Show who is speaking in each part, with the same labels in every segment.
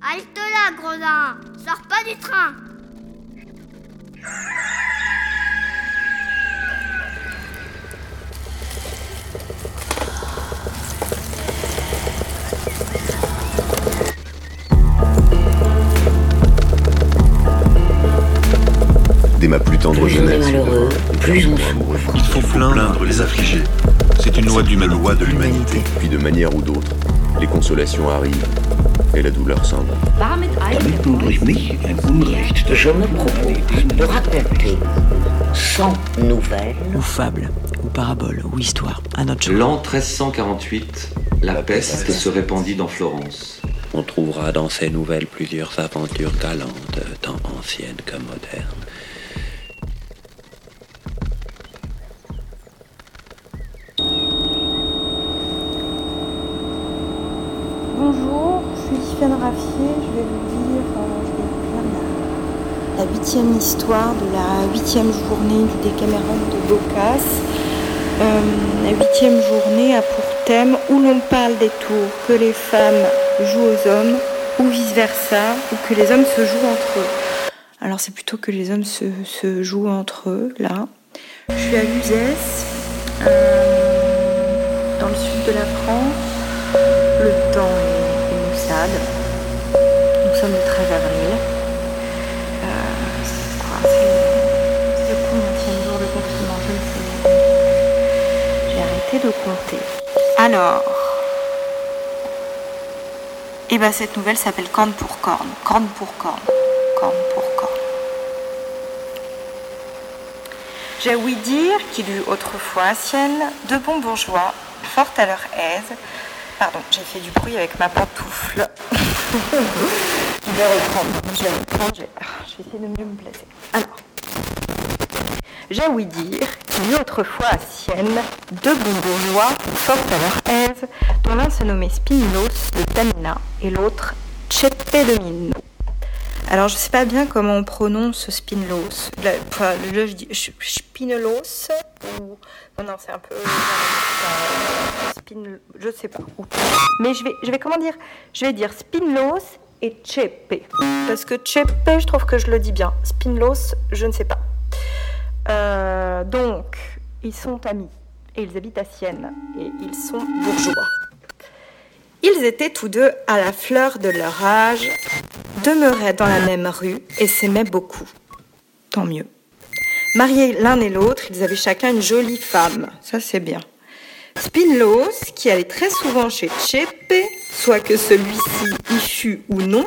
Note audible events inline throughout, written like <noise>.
Speaker 1: Halte là, gredin Sors pas du train
Speaker 2: Dès ma plus tendre
Speaker 3: Plus on est
Speaker 2: jeunesse,
Speaker 3: malheureux, plus on souffre.
Speaker 4: Il faut plaindre les affligés. C'est une loi
Speaker 2: loi de l'humanité. Puis de manière ou d'autre, les consolations arrivent et la douleur s'en va.
Speaker 3: Damit du durch mich ein Unrecht. Je me propose de raconter sans nouvelles
Speaker 5: ou fable, ou parabole, ou histoire, à notre.
Speaker 6: L'an 1348, la peste se répandit dans Florence.
Speaker 7: On trouvera dans ces nouvelles plusieurs aventures galantes, tant anciennes que modernes.
Speaker 8: Je vais vous lire, euh, je vais vous la, huitième histoire de la huitième journée du Décameron de Bocas. Euh, la huitième journée a pour thème où l'on parle des tours que les femmes jouent aux hommes ou vice-versa, ou que les hommes se jouent entre eux. Alors c'est plutôt que les hommes se, jouent entre eux, là. Je suis à Uzès, euh, dans le sud de la France. Le temps Nous sommes le 13 avril. Euh, c'est quoi C'est le combien jour de confinement Je ne sais. J'ai arrêté de compter. Alors. Et ben cette nouvelle s'appelle Corne pour corne. Corne pour corne. Corne pour corne. J'ai ouï dire qu'il eut autrefois à Sienne de bons bourgeois, fort à leur aise, Pardon, j'ai fait du bruit avec ma pantoufle. <laughs> je vais reprendre. Je vais reprendre. Je vais, je vais essayer de mieux me placer. Alors, j'ai ouï dire qu'il y eut autrefois à Sienne deux bons bourgeois fort à leur aise, dont l'un se nommait Spinilos de Tamina et l'autre Chepe de Mino. Alors, je sais pas bien comment on prononce Spinlos. La- Enfin, je dis ch- Spinelos ou. Non, non, c'est un peu. euh, je sais pas. Mais je vais, je comment dire? Je vais dire Spinlos et Chepe. Parce que Chepe, je trouve que je le dis bien. Spinlos, je ne sais pas. Euh, donc, ils sont amis et ils habitent à Sienne et ils sont bourgeois. Ils étaient tous deux à la fleur de leur âge, demeuraient dans la même rue et s'aimaient beaucoup. Tant mieux. Mariés l'un et l'autre, ils avaient chacun une jolie femme. Ça, c'est bien. Spinlos, qui allait très souvent chez Chepe, soit que celui-ci y fût ou non,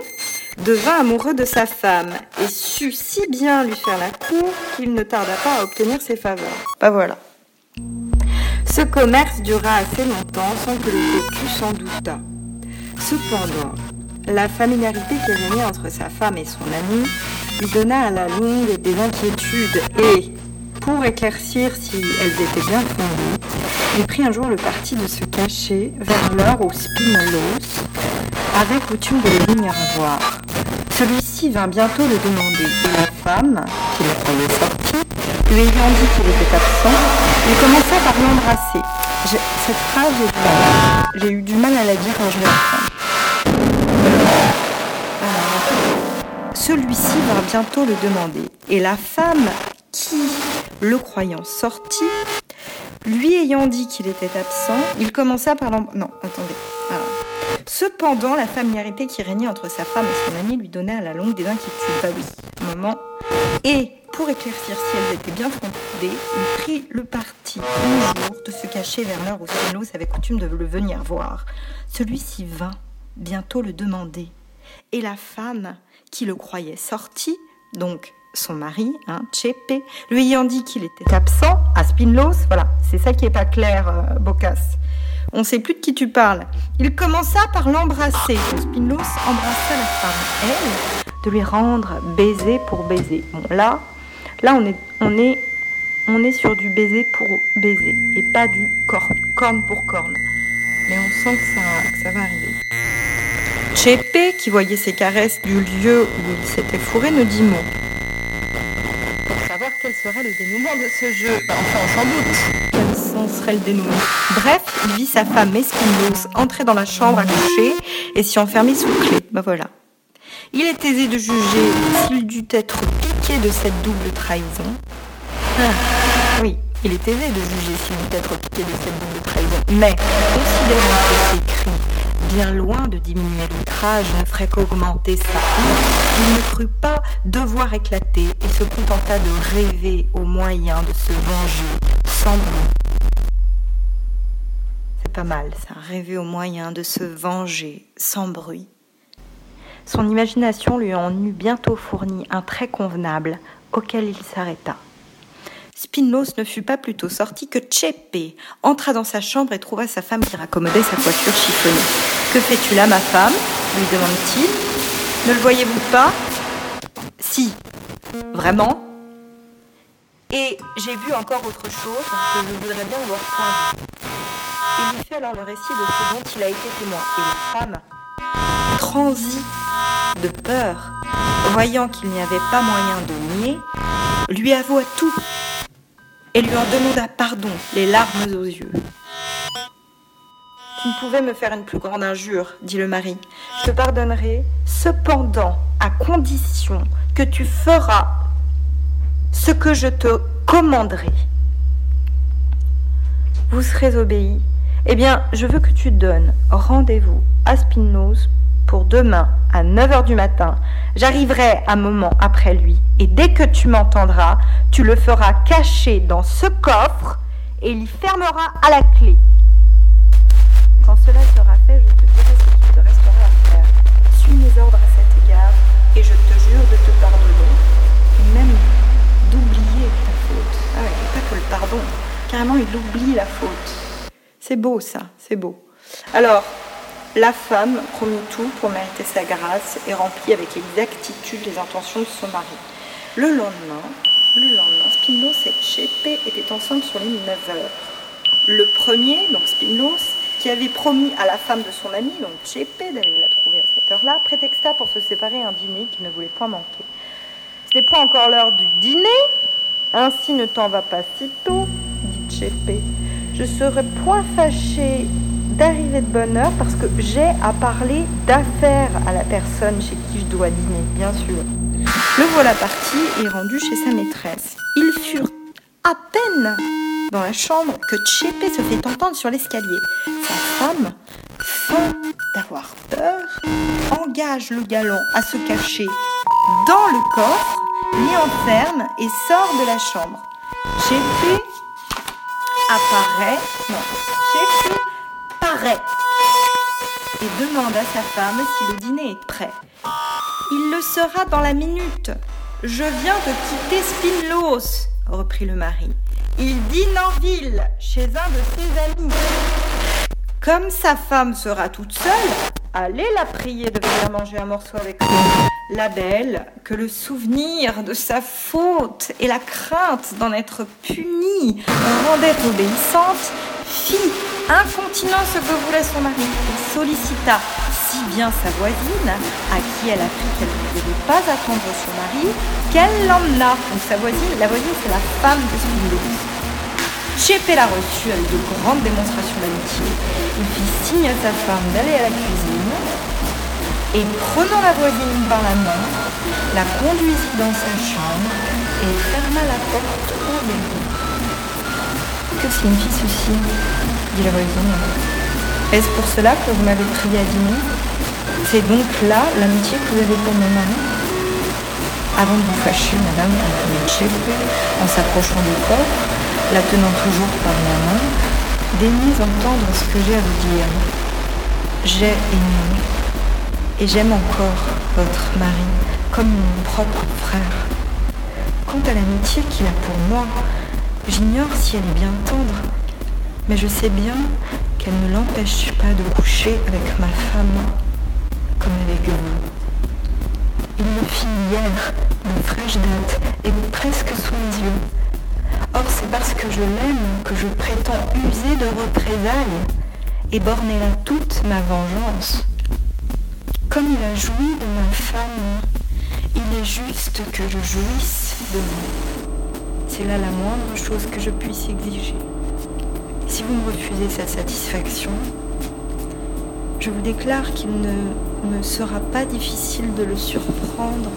Speaker 8: devint amoureux de sa femme et sut si bien lui faire la cour qu'il ne tarda pas à obtenir ses faveurs. Bah voilà. Ce commerce dura assez longtemps sans que le vécu s'en doutât. Cependant, la familiarité qui régnait entre sa femme et son ami lui donna à la longue des inquiétudes et, pour éclaircir si elles étaient bien fondées, il prit un jour le parti de se cacher vers l'heure où Spinolos avait coutume de le venir voir. Celui-ci vint bientôt le demander et la femme, qui le croyait sorti, lui ayant dit qu'il était absent, il commença par l'embrasser. Cette phrase, mal. j'ai eu du mal à la dire quand je l'ai Celui-ci vint bientôt le demander, et la femme qui, le croyant sorti, lui ayant dit qu'il était absent, il commença par l'embrasser. Non, attendez. Alors, Cependant, la familiarité qui régnait entre sa femme et son ami lui donnait à la longue des inquiétudes. Bah oui, moment. Et pour éclaircir si elles étaient bien fondées, il prit le parti un jour de se cacher vers l'heure où Spinoz avait coutume de le venir voir. Celui-ci vint bientôt le demander. Et la femme, qui le croyait sorti, donc son mari, hein, Chepe, lui ayant dit qu'il était absent à Spinlos, voilà, c'est ça qui est pas clair, euh, Bocas. On sait plus de qui tu parles. Il commença par l'embrasser. Spinlos embrassa la femme, elle, de lui rendre baiser pour baiser. Bon, là, là on est, sur du baiser pour baiser et pas du cor- corne pour corne. Mais on sent ça, que ça va arriver. Chepe, qui voyait ces caresses du lieu où il s'était fourré, ne dit mot. Pour savoir quel serait le dénouement de ce jeu, ben, enfin on s'en doute. Quel sens serait le dénouement? Bref, il vit sa femme Espinouse entrer dans la chambre à coucher et s'y enfermer sous clé. Ben voilà. Il est aisé de juger s'il dut être piqué de cette double trahison. Ah, oui, il est aisé de juger s'il dut être piqué de cette double trahison. Mais, considérant que ces cris, bien loin de diminuer l'outrage, ne feraient qu'augmenter sa honte, il ne crut pas devoir éclater et se contenta de rêver au moyen de se venger sans bruit. C'est pas mal, ça, rêver au moyen de se venger sans bruit. Son imagination lui en eut bientôt fourni un très convenable auquel il s'arrêta. Spinos ne fut pas plutôt sorti que Chepe entra dans sa chambre et trouva sa femme qui raccommodait sa coiffure chiffonnée. Que fais-tu là, ma femme? lui demande-t-il. Ne le voyez-vous pas? Si. Vraiment? Et j'ai vu encore autre chose que je voudrais bien voir point Il lui fait alors le récit de ce dont il a été témoin. Et la femme transit de peur, voyant qu'il n'y avait pas moyen de nier, lui avoua tout et lui en demanda pardon, les larmes aux yeux. Tu ne pouvais me faire une plus grande injure, dit le mari. Je te pardonnerai, cependant, à condition que tu feras ce que je te commanderai. Vous serez obéi. Eh bien, je veux que tu donnes rendez-vous à Spinoz demain à 9h du matin. J'arriverai un moment après lui et dès que tu m'entendras, tu le feras cacher dans ce coffre et il y fermera à la clé. Quand cela sera fait, je te dirai ce qu'il te restera à faire. Suis mes ordres à cet égard et je te jure de te pardonner et même d'oublier ta faute. Ah ouais, pas que le pardon, carrément il oublie la faute. C'est beau ça, c'est beau. Alors, la femme promit tout pour mériter sa grâce et remplit avec exactitude les intentions de son mari. Le lendemain, le lendemain, Spinos et Chepe étaient ensemble sur les 9 heures. Le premier, donc Spinos, qui avait promis à la femme de son ami, donc Chepe, d'aller la trouver à cette heure-là, prétexta pour se séparer un dîner qu'il ne voulait point manquer. Ce n'est point encore l'heure du dîner, ainsi ne t'en va pas si tôt, dit Chepe. Je serai point fâché d'arriver de bonne heure parce que j'ai à parler d'affaires à la personne chez qui je dois dîner, bien sûr. Le voilà parti et rendu chez sa maîtresse. Ils furent à peine dans la chambre que Tchépé se fait entendre sur l'escalier. Sa femme, fin d'avoir peur, engage le galant à se cacher dans le coffre, l'y enferme et sort de la chambre. Tchépé apparaît, non, et demande à sa femme si le dîner est prêt. Il le sera dans la minute. Je viens de quitter Spinlos, reprit le mari. Il dîne en ville, chez un de ses amis. Comme sa femme sera toute seule, allez la prier de venir manger un morceau avec nous. La belle, que le souvenir de sa faute et la crainte d'en être punie rendaient obéissante, fit incontinent ce que voulait son mari et sollicita si bien sa voisine, à qui elle apprit qu'elle ne devait pas attendre son mari, qu'elle l'emmena. Donc sa voisine, la voisine c'est la femme de Spinoz. Chepe la reçut avec de grandes démonstrations d'amitié. Il fit signe à sa femme d'aller à la cuisine et prenant la voisine par la main, la conduisit dans sa chambre et ferma la porte au verrou. Que signifie ceci? Dit la voisine. Est-ce pour cela que vous m'avez prié à dîner? C'est donc là l'amitié que vous avez pour mon mari? Avant de vous fâcher, madame, en s'approchant du corps, la tenant toujours par la main, daignez entendre ce que j'ai à vous dire. J'ai aimé et j'aime encore votre mari comme mon propre frère. Quant à l'amitié qu'il a pour moi, j'ignore si elle est bien tendre, mais je sais bien qu'elle ne l'empêche pas de coucher avec ma femme comme avec vous. Il le fit hier, de fraîche date, et presque sous mes yeux. Or, c'est parce que je l'aime que je prétends user de représailles et borner là toute ma vengeance. Comme il a joui de ma femme, il est juste que je jouisse de vous. C'est là la moindre chose que je puisse exiger. Si vous me refusez cette satisfaction, Je vous déclare qu'il ne me sera pas difficile de le surprendre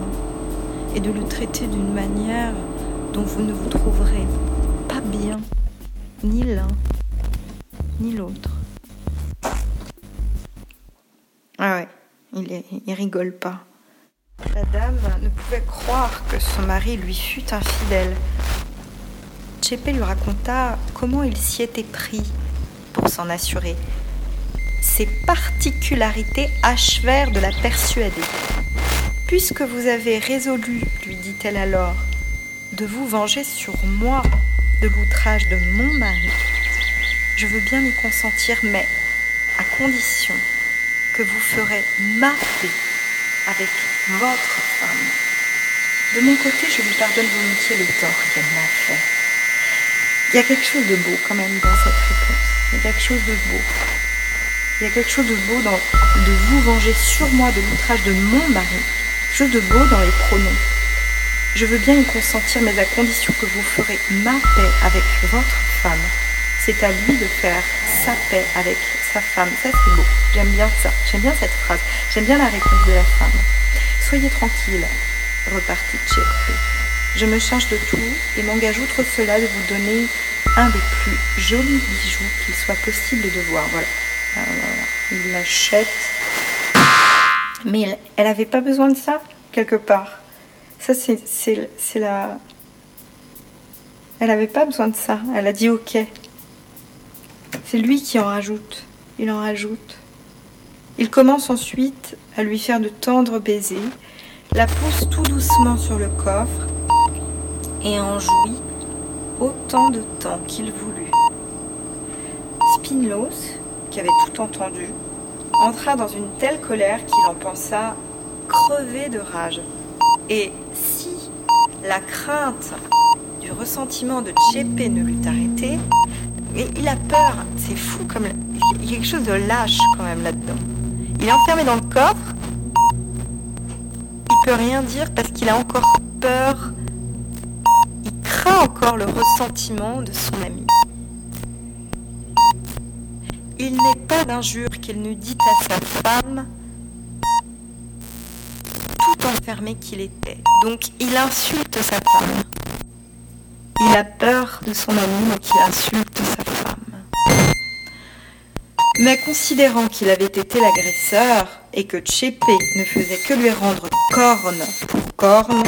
Speaker 8: et de le traiter d'une manière dont vous ne vous trouverez pas bien, ni l'un, ni l'autre. Ah ouais, il, rigole pas. La dame ne pouvait croire que son mari lui fût infidèle. Chepe lui raconta comment il s'y était pris pour s'en assurer. Ses particularités achevèrent de la persuader. Puisque vous avez résolu, lui dit-elle alors, de vous venger sur moi de l'outrage de mon mari, je veux bien y consentir, mais à condition que vous ferez ma paix avec votre femme. De mon côté, je lui pardonne volontiers le tort qu'elle m'a fait. Il y a quelque chose de beau quand même dans cette réponse. Il y a quelque chose de beau. Il y a quelque chose de beau dans de vous venger sur moi de l'outrage de mon mari. Quelque chose de beau dans les pronoms. Je veux bien y consentir, mais à condition que vous ferez ma paix avec votre femme. C'est à lui de faire sa paix avec sa femme. Ça, c'est beau. J'aime bien ça. J'aime bien cette phrase. J'aime bien la réponse de la femme. Soyez tranquille, repartit Chepe. Je me charge de tout et m'engage outre cela de vous donner un des plus jolis bijoux qu'il soit possible de voir. Voilà. Il l'achète. Mais elle n'avait pas besoin de ça, quelque part. Ça, c'est la. Elle n'avait pas besoin de ça. Elle a dit OK. C'est lui qui en rajoute. Il en rajoute. Il commence ensuite à lui faire de tendres baisers, la pousse tout doucement sur le coffre et en jouit autant de temps qu'il voulut. Spinlos, qui avait tout entendu, entra dans une telle colère qu'il en pensa crever de rage. Et si la crainte du ressentiment de Chepe ne l'eût arrêté, mais il a peur, c'est fou comme il y a quelque chose de lâche quand même là-dedans. Il est enfermé dans le coffre. Il peut rien dire parce qu'il a encore peur. Encore le ressentiment de son ami. Il n'est pas d'injure qu'il ne dit à sa femme tout enfermé qu'il était. Donc il insulte sa femme. Il a peur de son ami, donc il insulte sa femme. Mais considérant qu'il avait été l'agresseur et que Chepe ne faisait que lui rendre corne pour corne,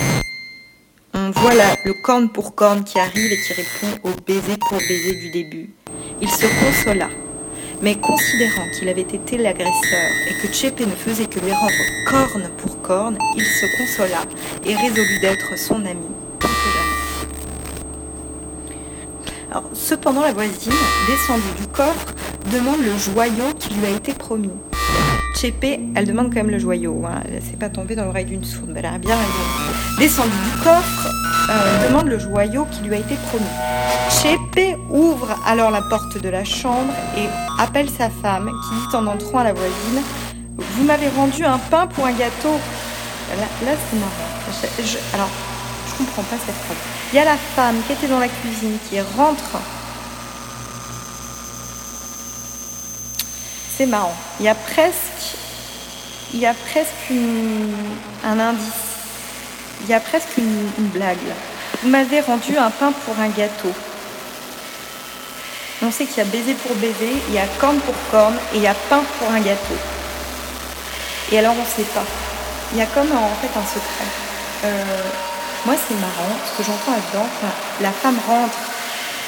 Speaker 8: on voit le corne pour corne qui arrive et qui répond au baiser pour baiser du début. Il se consola. Mais considérant qu'il avait été l'agresseur et que Chepe ne faisait que lui rendre corne pour corne, il se consola et résolut d'être son ami. Cependant, la voisine, descendue du coffre, demande le joyau qui lui a été promis. Elle demande quand même le joyau. Hein. Elle ne s'est pas tombée dans l'oreille d'une sourde, elle a bien raison. Descendue du coffre, euh, demande le joyau qui lui a été promis. Chepe ouvre alors la porte de la chambre et appelle sa femme, qui dit en entrant à la voisine Vous m'avez rendu un pain pour un gâteau. Là, c'est marrant. alors, je comprends pas cette phrase. Il y a la femme qui était dans la cuisine qui rentre c'est marrant. Il y a presque, il y presque un indice. Il y a presque une, blague. Vous m'avez rendu un pain pour un gâteau. On sait qu'il y a baiser pour baiser, il y a corne pour corne et il y a pain pour un gâteau. Et alors on ne sait pas. Il y a comme en fait un secret. Euh, moi c'est marrant, ce que j'entends là-dedans, la femme rentre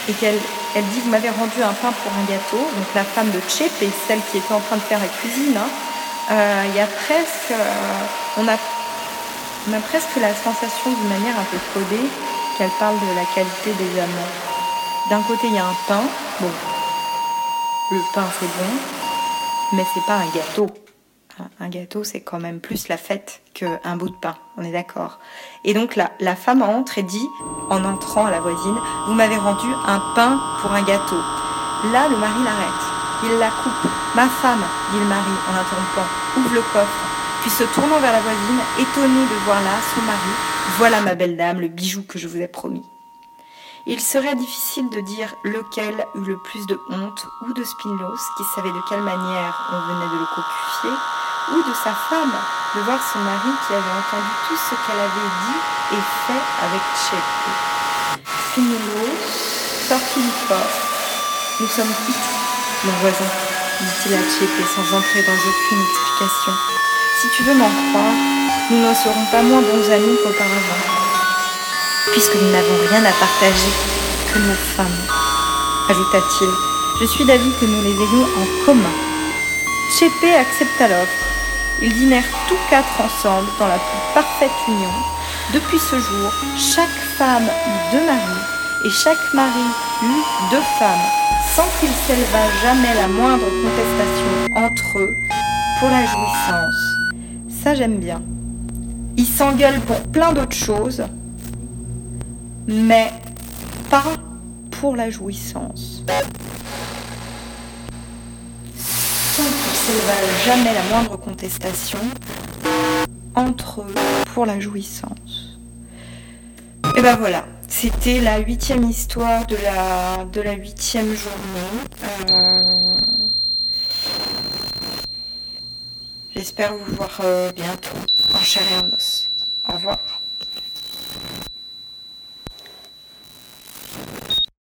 Speaker 8: et qu'elle elle dit Vous m'avez rendu un pain pour un gâteau. Donc la femme de Chep et celle qui était en train de faire la cuisine. Hein. Euh, il y a presque. Euh, on, a, on a presque la sensation d'une manière un peu codée qu'elle parle de la qualité des amants. D'un côté, il y a un pain. Bon, le pain c'est bon, mais c'est pas un gâteau. Un gâteau, c'est quand même plus la fête qu'un bout de pain, on est d'accord. Et donc la, la femme entre et dit, en entrant à la voisine, Vous m'avez rendu un pain pour un gâteau. Là, le mari l'arrête. Il la coupe. Ma femme, dit le mari en interrompant, ouvre le coffre, puis se tournant vers la voisine, étonné de voir là son mari, Voilà ma belle dame, le bijou que je vous ai promis. Il serait difficile de dire lequel eut le plus de honte, ou de Spinoz, qui savait de quelle manière on venait de le cocufier, ou de sa femme, de voir son mari qui avait entendu tout ce qu'elle avait dit et fait avec Chepe. Spinoz sortit du. Nous sommes quittes, mon voisin, dit-il à Chepe sans entrer dans aucune explication. Si tu veux m'en croire, nous n'en serons pas moins bons amis qu'auparavant, puisque nous n'avons rien à partager que nos femmes, ajouta-t-il. Je suis d'avis que nous les ayons en commun. Chepe accepta l'offre. Ils dînèrent tous quatre ensemble dans la plus parfaite union. Depuis ce jour, chaque femme eut deux maris et chaque mari eut deux femmes, sans qu'il s'élevât jamais la moindre contestation entre eux pour la jouissance. Ça j'aime bien. Ils s'engueulent pour plein d'autres choses, mais pas pour la jouissance. Jamais la moindre contestation entre eux pour la jouissance. Et ben voilà, c'était la huitième histoire de la, de la huitième journée. Euh, J'espère vous voir euh, bientôt en chair et en os. Au revoir.